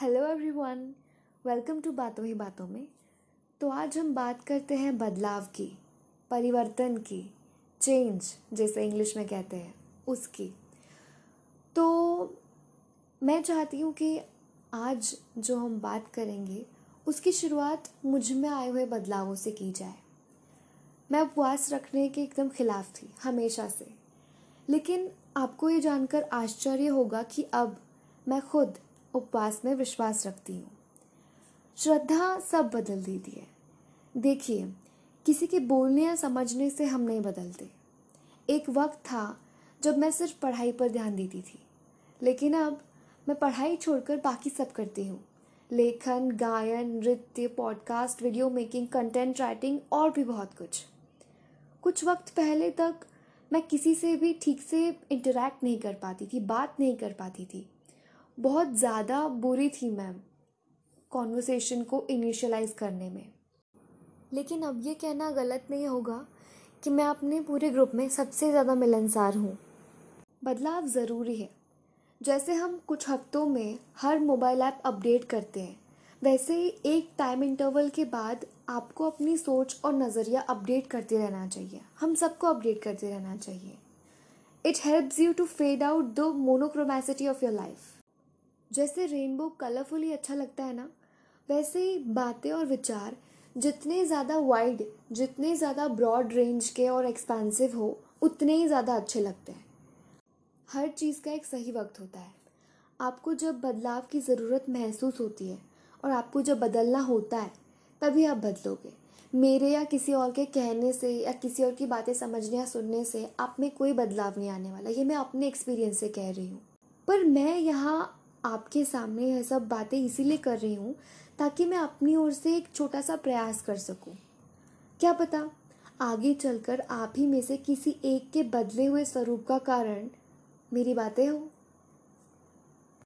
Hello everyone welcome to बातों ही बातों में। तो आज हम बात करते हैं बदलाव की, परिवर्तन की चेंज जैसे इंग्लिश में कहते हैं, उसकी। तो मैं चाहती हूँ कि आज जो हम बात करेंगे, उसकी शुरुआत मुझमें आए हुए बदलावों से की जाए। मैं उपवास रखने के एकदम खिलाफ थी, हमेशा से। लेकिन आपको ये जानकर आश्चर्य होगा कि अब मैं खुद उपवास में विश्वास रखती हूँ। श्रद्धा सब बदल देती है। देखिए, किसी के बोलने या समझने से हम नहीं बदलते। एक वक्त था जब मैं सिर्फ़ पढ़ाई पर ध्यान देती थी, लेकिन अब मैं पढ़ाई छोड़कर बाकी सब करती हूँ। लेखन, गायन, नृत्य podcast video making content writing और भी बहुत कुछ। कुछ वक्त पहले तक मैं किसी से भी ठीक से इंटरेक्ट नहीं कर पाती थी, बात नहीं कर पाती थी। बहुत ज़्यादा बुरी थी मैम कॉन्वर्सेशन को इनिशियलाइज करने में। लेकिन अब ये कहना गलत नहीं होगा कि मैं अपने पूरे ग्रुप में सबसे ज़्यादा मिलनसार हूँ। बदलाव ज़रूरी है। जैसे हम कुछ हफ्तों में हर मोबाइल ऐप अपडेट करते हैं, वैसे ही एक टाइम इंटरवल के बाद आपको अपनी सोच और नज़रिया अपडेट करते रहना चाहिए। हम सबको अपडेट करते रहना चाहिए। It helps you to fade out the monochromacity of your life जैसे रेनबो कलरफुली अच्छा लगता है ना, वैसे ही बातें और विचार जितने ज़्यादा वाइड जितने ज़्यादा ब्रॉड रेंज के और एक्सपेंसिव हो, उतने ही ज़्यादा अच्छे लगते हैं। हर चीज़ का एक सही वक्त होता है। आपको जब बदलाव की ज़रूरत महसूस होती है और आपको जब बदलना होता है, तभी आप बदलोगे। मेरे या किसी और के कहने से या किसी और की बातें समझने या सुनने से आप में कोई बदलाव नहीं आने वाला। ये मैं अपने एक्सपीरियंस से कह रही हूँ। पर मैं यहाँ आपके सामने यह सब बातें इसीलिए कर रही हूँ ताकि मैं अपनी ओर से एक छोटा सा प्रयास कर सकूँ। क्या पता? आगे चलकर आप ही में से किसी एक के बदले हुए स्वरूप का कारण मेरी बातें हो।